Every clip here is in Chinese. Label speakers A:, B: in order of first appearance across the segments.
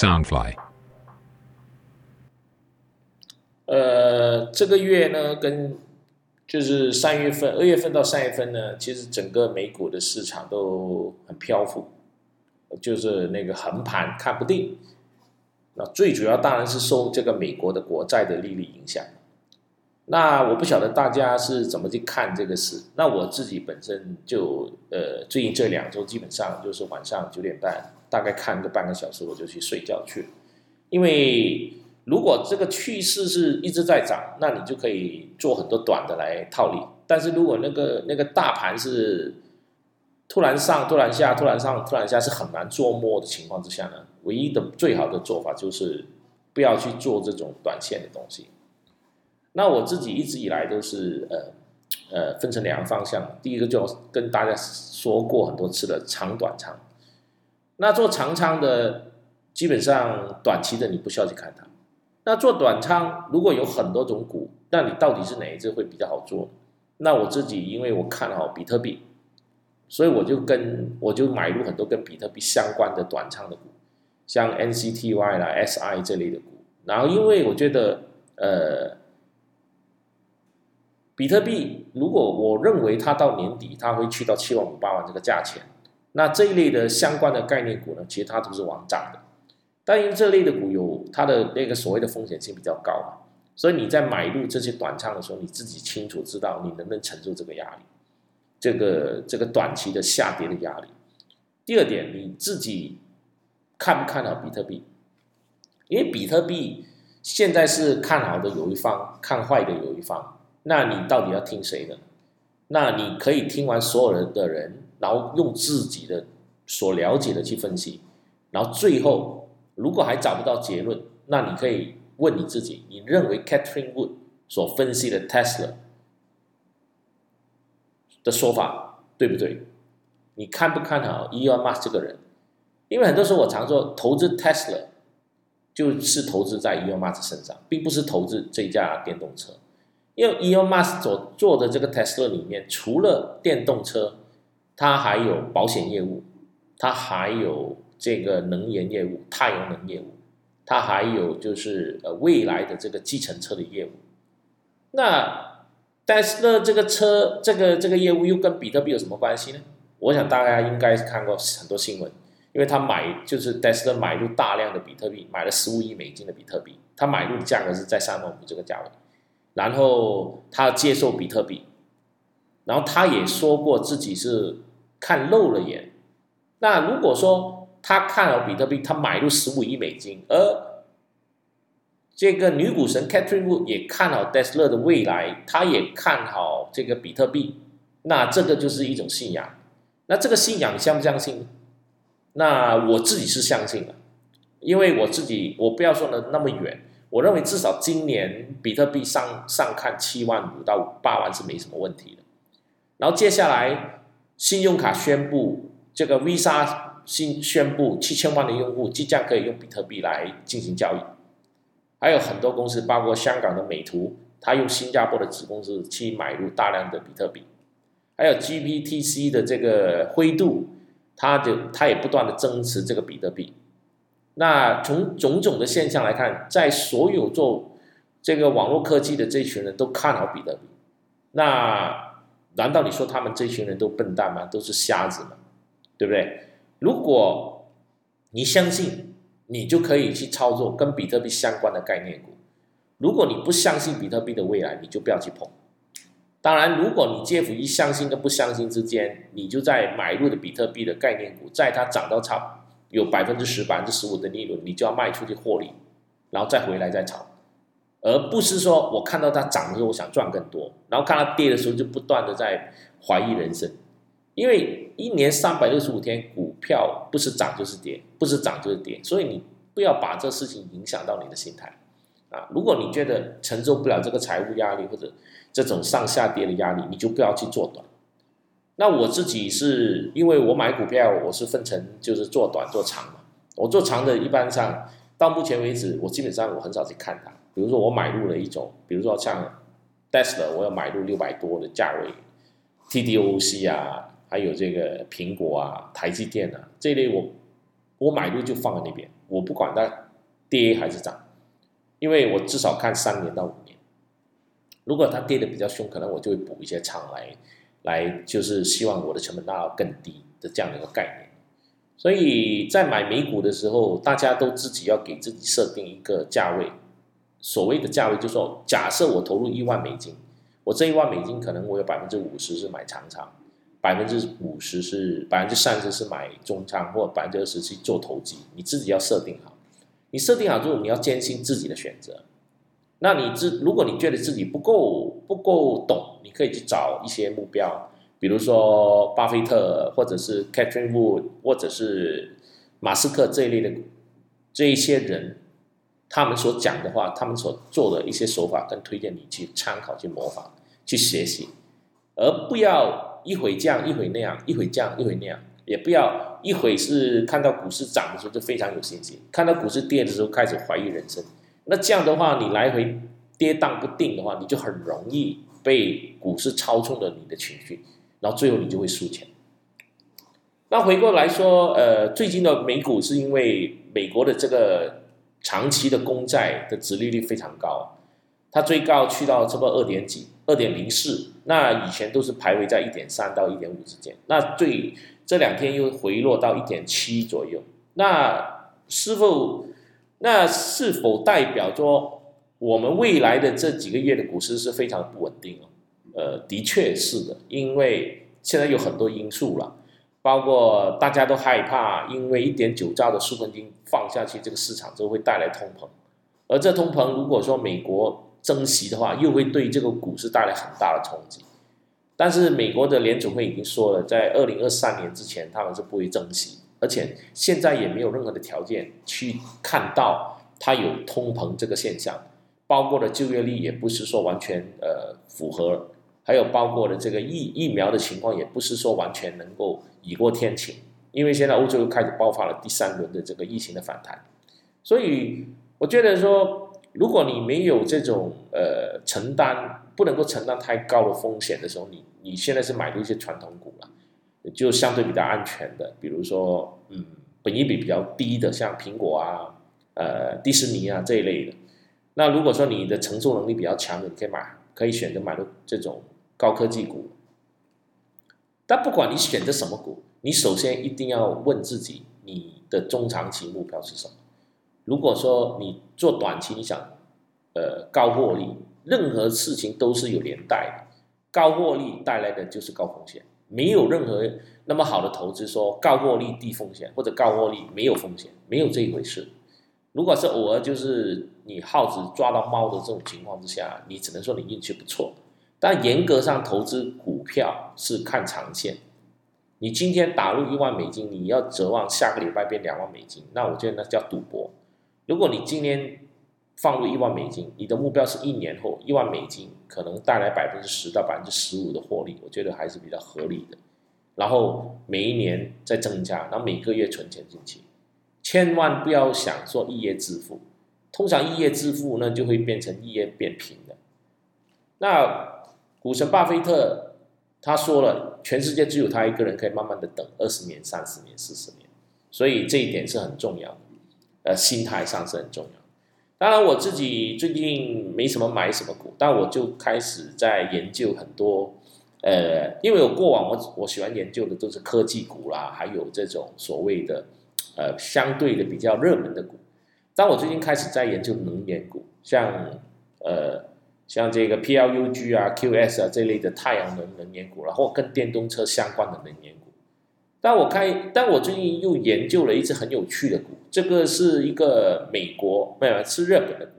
A: Soundfly。
B: 呃，这个月呢，跟就是三月份、二月份到三月份呢，其实整个美股的市场都很漂浮，就是那个横盘看不定。那最主要当然是受这个美国的国债的利率影响。那我不晓得大家是怎么去看这个事。那我自己本身就呃，最近这两周基本上就是晚上九点半，大概看个半个小时，我就去睡觉去。因为如果这个趋势是一直在涨，那你就可以做很多短的来套利。但是如果那个那个大盘是突然上、突然下、突然上、突然下，是很难做摸的情况之下呢，唯一的最好的做法就是不要去做这种短线的东西。那我自己一直以来都是呃呃分成两个方向，第一个就跟大家说过很多次的长短仓。那做长仓的，基本上短期的你不需要去看它。那做短仓，如果有很多种股，那你到底是哪一只会比较好做？那我自己因为我看好比特币，所以我就跟我就买入很多跟比特币相关的短仓的股，像 NCTY 啦、SI 这类的股。然后因为我觉得呃。比特币，如果我认为它到年底它会去到七万五八万这个价钱，那这一类的相关的概念股呢，其实它都是往涨的。但因为这类的股有它的那个所谓的风险性比较高嘛，所以你在买入这些短仓的时候，你自己清楚知道你能不能承受这个压力，这个这个短期的下跌的压力。第二点，你自己看不看好比特币？因为比特币现在是看好的有一方，看坏的有一方。那你到底要听谁的？那你可以听完所有人的人，然后用自己的所了解的去分析，然后最后如果还找不到结论，那你可以问你自己：你认为 Catherine Wood 所分析的 Tesla 的说法对不对？你看不看好 Elon Musk 这个人？因为很多时候我常说，投资 Tesla 就是投资在 Elon Musk 身上，并不是投资这架电动车。因为 Elon Musk 所做的这个 Tesla 里面，除了电动车，它还有保险业务，它还有这个能源业务、太阳能业务，它还有就是呃未来的这个计程车的业务。那 Tesla 这个车这个这个业务又跟比特币有什么关系呢？我想大家应该看过很多新闻，因为他买就是 Tesla 买入大量的比特币，买了十五亿美金的比特币，他买入的价格是在三万五这个价位。然后他接受比特币，然后他也说过自己是看漏了眼。那如果说他看好比特币，他买入十五亿美金，而这个女股神 Catherine Wood 也看好 Tesla 的未来，他也看好这个比特币，那这个就是一种信仰。那这个信仰你相不相信？那我自己是相信的，因为我自己我不要说的那么远。我认为至少今年比特币上上看七万五到八万是没什么问题的。然后接下来，信用卡宣布这个 Visa 新宣布七千万的用户即将可以用比特币来进行交易。还有很多公司，包括香港的美图，它用新加坡的子公司去买入大量的比特币。还有 GPTC 的这个灰度，它就它也不断的增持这个比特币。那从种种的现象来看，在所有做这个网络科技的这群人都看好比特币，那难道你说他们这群人都笨蛋吗？都是瞎子吗？对不对？如果你相信，你就可以去操作跟比特币相关的概念股；如果你不相信比特币的未来，你就不要去碰。当然，如果你介乎于相信跟不相信之间，你就在买入的比特币的概念股，在它涨到差。有百分之十、百分之十五的利润，你就要卖出去获利，然后再回来再炒，而不是说我看到它涨的时候我想赚更多，然后看它跌的时候就不断的在怀疑人生，因为一年三百六十五天，股票不是涨就是跌，不是涨就是跌，所以你不要把这事情影响到你的心态啊！如果你觉得承受不了这个财务压力或者这种上下跌的压力，你就不要去做短。那我自己是因为我买股票，我是分成就是做短做长嘛。我做长的，一般上到目前为止，我基本上我很少去看它。比如说我买入了一种，比如说像 Tesla，我要买入六百多的价位，TDOC 啊，还有这个苹果啊、台积电啊这类，我我买入就放在那边，我不管它跌还是涨，因为我至少看三年到五年。如果它跌的比较凶，可能我就会补一些仓来，来就是希望我的成本拉到更低的这样的一个概念。所以在买美股的时候，大家都自己要给自己设定一个价位，所谓的价位就是说，假设我投入一万美金，我这一万美金可能我有百分之五十是买长仓，百分之五十是百分之三十是买中仓，或百分之二十去做投机，你自己要设定好。你设定好之后，你要坚信自己的选择。那你自如果你觉得自己不够不够懂，你可以去找一些目标。比如说巴菲特，或者是 Catherine Wood，或者是马斯克这一类的这一些人，他们所讲的话，他们所做的一些手法，跟推荐你去参考、去模仿、去学习，而不要一会这样，一会那样，一会这样，一会那样，也不要一会是看到股市涨的时候就非常有信心，看到股市跌的时候开始怀疑人生。那这样的话，你来回跌宕不定的话，你就很容易被股市操纵了你的情绪。然后最后你就会输钱。那回过来说，呃，最近的美股是因为美国的这个长期的公债的殖利率非常高，它最高去到差不多二点几，二点零四。那以前都是排位在一点三到一点五之间。那最这两天又回落到一点七左右。那是否那是否代表说我们未来的这几个月的股市是非常不稳定哦？呃，的确是的，因为现在有很多因素了，包括大家都害怕，因为一点九兆的纾困金放下去，这个市场就会带来通膨，而这通膨如果说美国增息的话，又会对这个股市带来很大的冲击。但是美国的联储会已经说了，在二零二三年之前他们是不会增息，而且现在也没有任何的条件去看到它有通膨这个现象，包括的就业率也不是说完全呃符合。还有包括的这个疫疫苗的情况，也不是说完全能够雨过天晴，因为现在欧洲又开始爆发了第三轮的这个疫情的反弹，所以我觉得说，如果你没有这种呃承担，不能够承担太高的风险的时候，你你现在是买入一些传统股了，就相对比较安全的，比如说嗯，本益比比较低的，像苹果啊、呃迪士尼啊这一类的。那如果说你的承受能力比较强的，你可以买，可以选择买入这种。高科技股，但不管你选择什么股，你首先一定要问自己，你的中长期目标是什么？如果说你做短期，你想，呃，高获利，任何事情都是有连带的，高获利带来的就是高风险，没有任何那么好的投资说高获利低风险，或者高获利没有风险，没有这一回事。如果是偶尔就是你耗子抓到猫的这种情况之下，你只能说你运气不错。但严格上投资股票是看长线，你今天打入一万美金，你要指望下个礼拜变两万美金，那我觉得那叫赌博。如果你今天放入一万美金，你的目标是一年后一万美金可能带来百分之十到百分之十五的获利，我觉得还是比较合理的。然后每一年再增加，然后每个月存钱进去，千万不要想说一夜致富，通常一夜致富那就会变成一夜变贫的。那。股神巴菲特他说了，全世界只有他一个人可以慢慢的等二十年、三十年、四十年，所以这一点是很重要的，呃，心态上是很重要。当然，我自己最近没什么买什么股，但我就开始在研究很多，呃，因为我过往我我喜欢研究的都是科技股啦，还有这种所谓的呃相对的比较热门的股，但我最近开始在研究能源股，像呃。像这个 PLUG 啊、QS 啊这类的太阳能能源股，然后跟电动车相关的能源股。但我看，但我最近又研究了一只很有趣的股，这个是一个美国没有是日本的股，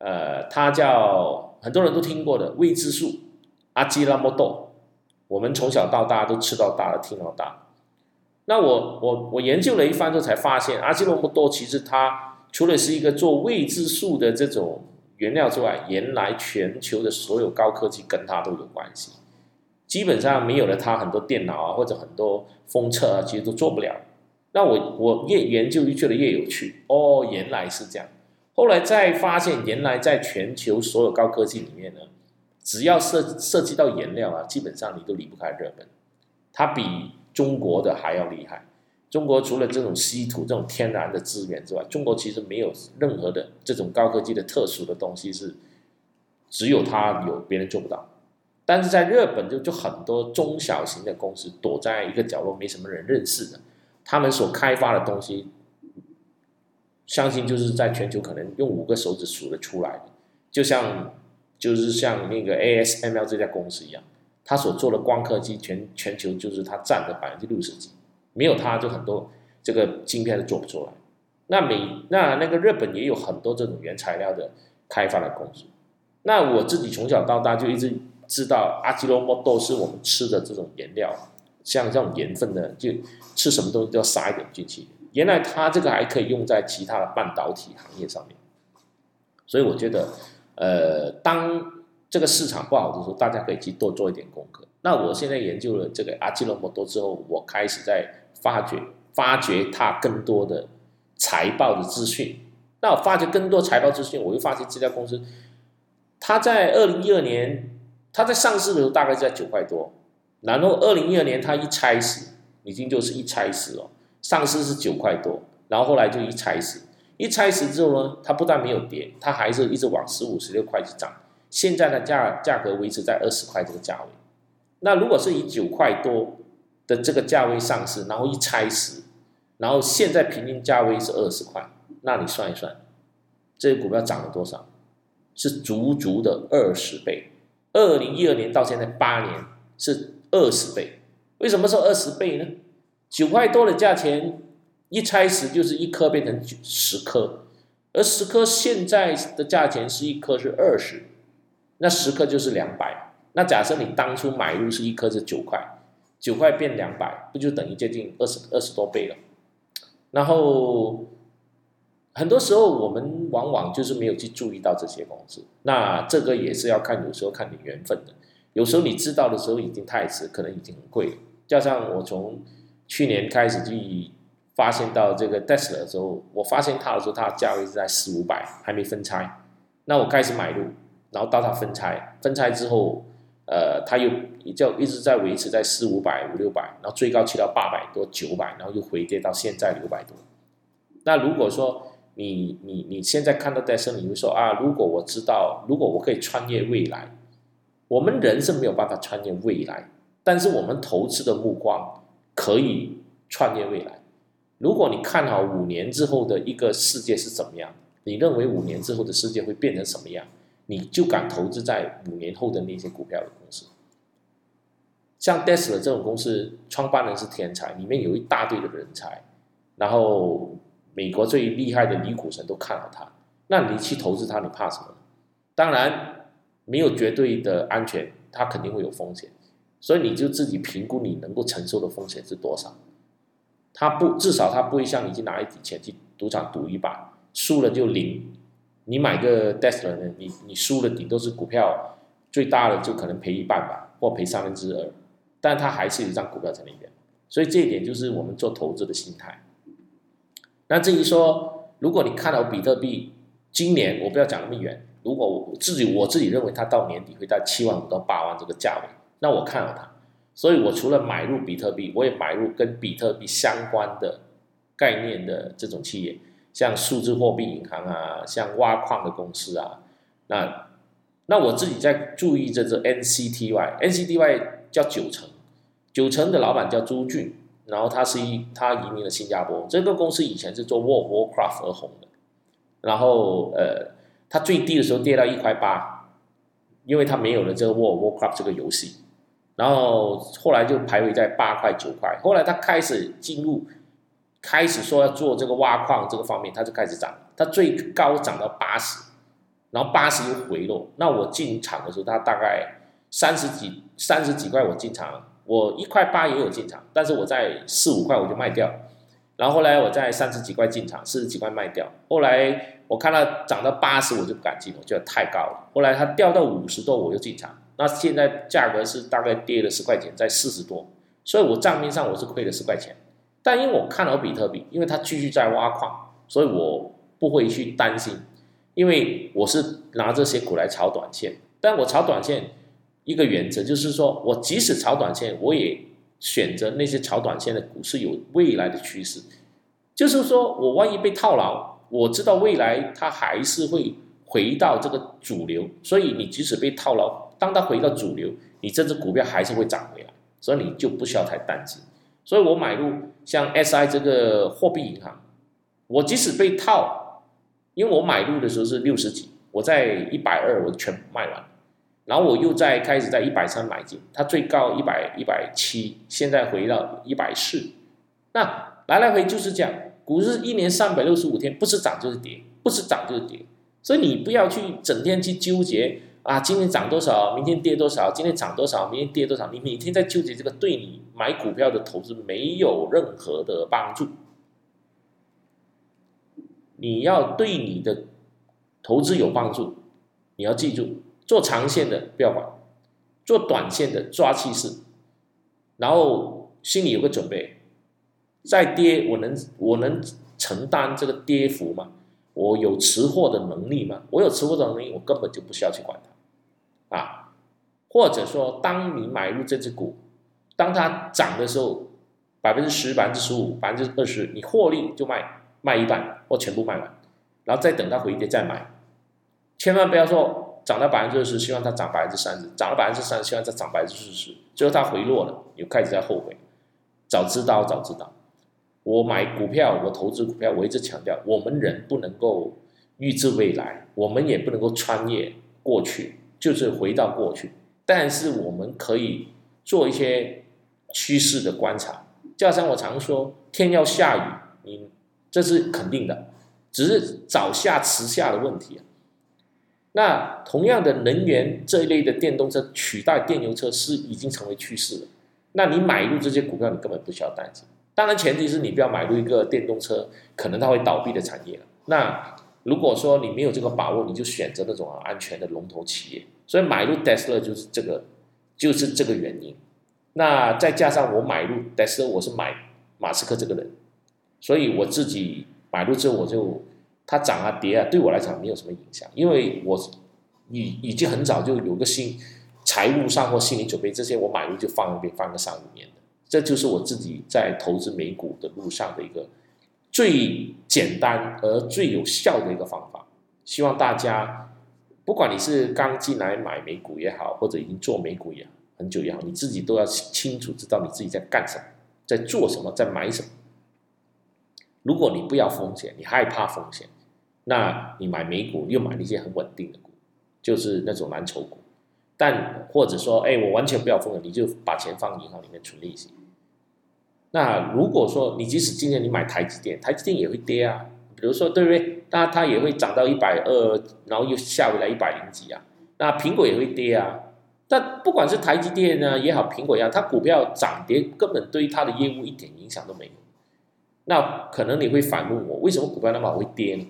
B: 呃，它叫很多人都听过的未知数阿基拉莫豆，我们从小到大都吃到大了，听到大。那我我我研究了一番之后才发现，阿基拉莫豆其实它除了是一个做未知数的这种。原料之外，原来全球的所有高科技跟它都有关系。基本上没有了它，很多电脑啊或者很多封测啊，其实都做不了。那我我越研究越觉得越有趣。哦，原来是这样。后来再发现，原来在全球所有高科技里面呢，只要涉涉及到原料啊，基本上你都离不开日本。它比中国的还要厉害。中国除了这种稀土这种天然的资源之外，中国其实没有任何的这种高科技的特殊的东西是只有它有，别人做不到。但是在日本就就很多中小型的公司躲在一个角落，没什么人认识的，他们所开发的东西，相信就是在全球可能用五个手指数得出来的，就像就是像那个 ASML 这家公司一样，他所做的光刻机全全球就是他占的百分之六十几。没有它，就很多这个晶片都做不出来。那美那那个日本也有很多这种原材料的开发的公司。那我自己从小到大就一直知道，阿基罗莫豆是我们吃的这种颜料，像这种盐分的，就吃什么东西都要撒一点进去。原来它这个还可以用在其他的半导体行业上面。所以我觉得，呃，当这个市场不好的时候，大家可以去多做一点功课。那我现在研究了这个阿基罗莫多之后，我开始在。发掘发掘它更多的财报的资讯，那我发掘更多财报资讯，我又发现这家公司，它在二零一二年，它在上市的时候大概是在九块多，然后二零一二年它一拆死，已经就是一拆死哦，上市是九块多，然后后来就一拆死，一拆死之后呢，它不但没有跌，它还是一直往十五十六块去涨，现在的价价格维持在二十块这个价位，那如果是以九块多。的这个价位上市，然后一拆十，然后现在平均价位是二十块，那你算一算，这个股票涨了多少？是足足的二十倍。二零一二年到现在八年是二十倍。为什么说二十倍呢？九块多的价钱一拆十就是一颗变成十颗，而十颗现在的价钱是一颗是二十，那十颗就是两百。那假设你当初买入是一颗是九块。九块变两百，不就等于接近二十二十多倍了？然后很多时候我们往往就是没有去注意到这些公司。那这个也是要看，有时候看你缘分的。有时候你知道的时候已经太迟，可能已经很贵了。加上我从去年开始去发现到这个 Tesla 的时候，我发现它的时候，它的价位是在四五百，还没分拆。那我开始买入，然后到它分拆，分拆之后。呃，它又就一直在维持在四五百、五六百，然后最高去到八百多、九百，然后又回跌到现在六百多。那如果说你你你现在看到戴森，你会说啊，如果我知道，如果我可以穿越未来，我们人是没有办法穿越未来，但是我们投资的目光可以穿越未来。如果你看好五年之后的一个世界是怎么样，你认为五年之后的世界会变成什么样？你就敢投资在五年后的那些股票的公司，像 d e s l a 这种公司，创办人是天才，里面有一大堆的人才，然后美国最厉害的女股神都看好他，那你去投资它，你怕什么？当然没有绝对的安全，它肯定会有风险，所以你就自己评估你能够承受的风险是多少。他不至少他不会像你去拿一笔钱去赌场赌一把，输了就零。你买个 Tesla 呢？你你输的顶都是股票最大的就可能赔一半吧，或赔三分之二，但它还是一张股票在那边，所以这一点就是我们做投资的心态。那至于说，如果你看到比特币今年，我不要讲那么远，如果我自己我自己认为它到年底会在七万五到八万这个价位，那我看好它，所以我除了买入比特币，我也买入跟比特币相关的概念的这种企业。像数字货币银行啊，像挖矿的公司啊，那那我自己在注意这只 NCTY，NCTY 叫九成，九成的老板叫朱俊，然后他是一他移民了新加坡，这个公司以前是做 War Warcraft 而红的，然后呃，它最低的时候跌到一块八，因为它没有了这个 War Warcraft 这个游戏，然后后来就徘徊在八块九块，后来它开始进入。开始说要做这个挖矿这个方面，它就开始涨，它最高涨到八十，然后八十又回落。那我进场的时候，它大概三十几、三十几块我进场，我一块八也有进场，但是我在四五块我就卖掉。然后后来我在三十几块进场，四十几块卖掉。后来我看到涨到八十我就不敢进，我觉得太高了。后来它掉到五十多我又进场，那现在价格是大概跌了十块钱，在四十多，所以我账面上我是亏了十块钱。但因为我看好比特币，因为它继续在挖矿，所以我不会去担心，因为我是拿这些股来炒短线。但我炒短线一个原则就是说，我即使炒短线，我也选择那些炒短线的股是有未来的趋势。就是说我万一被套牢，我知道未来它还是会回到这个主流，所以你即使被套牢，当它回到主流，你这只股票还是会涨回来，所以你就不需要太担心。所以我买入像 SI 这个货币银行，我即使被套，因为我买入的时候是六十几，我在一百二我全部卖完。然后我又在开始在一百三买进，它最高一百一百七，现在回到一百四，那来来回就是这样。股市一年三百六十五天，不是涨就是跌，不是涨就是跌，所以你不要去整天去纠结啊，今天涨多少，明天跌多少，今天涨多少，明天跌多少，你每天在纠结这个，对你买股票的投资没有任何的帮助。你要对你的投资有帮助，你要记住。做长线的不要管，做短线的抓气势，然后心里有个准备，再跌我能我能承担这个跌幅吗？我有持货的能力吗？我有持货的能力，我根本就不需要去管它，啊，或者说当你买入这只股，当它涨的时候，百分之十、百分之十五、百分之二十，你获利就卖卖一半或全部卖完，然后再等它回跌再买，千万不要说。涨到百分之二十，希望它涨百分之三十；涨了百分之三十，希望它涨百分之四十。最后它回落了，又开始在后悔。早知道，早知道。我买股票，我投资股票，我一直强调，我们人不能够预知未来，我们也不能够穿越过去，就是回到过去。但是我们可以做一些趋势的观察。就像我常说，天要下雨，你这是肯定的，只是早下迟下的问题啊。那同样的能源这一类的电动车取代电油车是已经成为趋势了。那你买入这些股票，你根本不需要担心。当然，前提是你不要买入一个电动车可能它会倒闭的产业。那如果说你没有这个把握，你就选择那种安全的龙头企业。所以买入 Tesla 就是这个，就是这个原因。那再加上我买入 Tesla，我是买马斯克这个人，所以我自己买入之后我就。它涨啊跌啊，对我来讲没有什么影响，因为我已已经很早就有个心财务上或心理准备，这些我买入就放一边放个三五年的，这就是我自己在投资美股的路上的一个最简单而最有效的一个方法。希望大家，不管你是刚进来买美股也好，或者已经做美股也好很久也好，你自己都要清楚知道你自己在干什么，在做什么，在买什么。如果你不要风险，你害怕风险。那你买美股又买那些很稳定的股，就是那种蓝筹股，但或者说，哎，我完全不要风险，你就把钱放银行里面存利息。那如果说你即使今天你买台积电，台积电也会跌啊，比如说对不对？那它也会涨到一百二，然后又下回来一百零几啊。那苹果也会跌啊。但不管是台积电呢也好，苹果也好，它股票涨跌根本对它的业务一点影响都没有。那可能你会反问我，为什么股票那么会跌呢？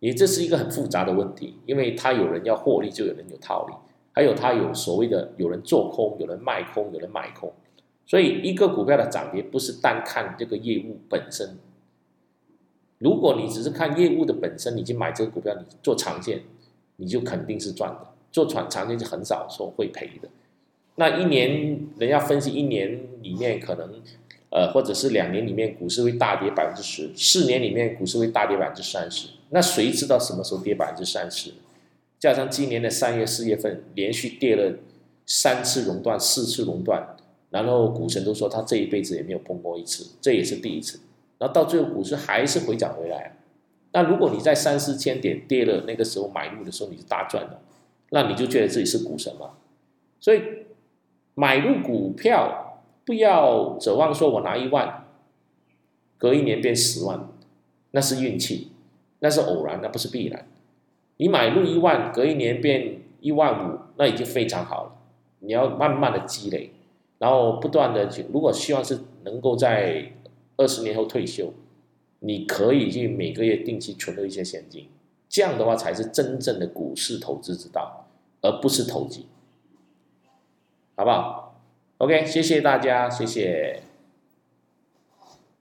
B: 也这是一个很复杂的问题，因为它有人要获利，就有人有套利，还有它有所谓的有人做空，有人卖空，有人买空，所以一个股票的涨跌不是单看这个业务本身。如果你只是看业务的本身，你去买这个股票，你做长线，你就肯定是赚的；做长长线就很少说会赔的。那一年人家分析一年里面可能。呃，或者是两年里面股市会大跌百分之十，四年里面股市会大跌百分之三十，那谁知道什么时候跌百分之三十？加上今年的三月、四月份连续跌了三次熔断、四次熔断，然后股神都说他这一辈子也没有碰过一次，这也是第一次。然后到最后股市还是回涨回来。那如果你在三四千点跌了那个时候买入的时候你是大赚的，那你就觉得自己是股神嘛？所以买入股票。不要指望说，我拿一万，隔一年变十万，那是运气，那是偶然，那不是必然。你买入一万，隔一年变一万五，那已经非常好了。你要慢慢的积累，然后不断的去。如果希望是能够在二十年后退休，你可以去每个月定期存入一些现金，这样的话才是真正的股市投资之道，而不是投机，好不好？OK，谢谢大家，谢谢。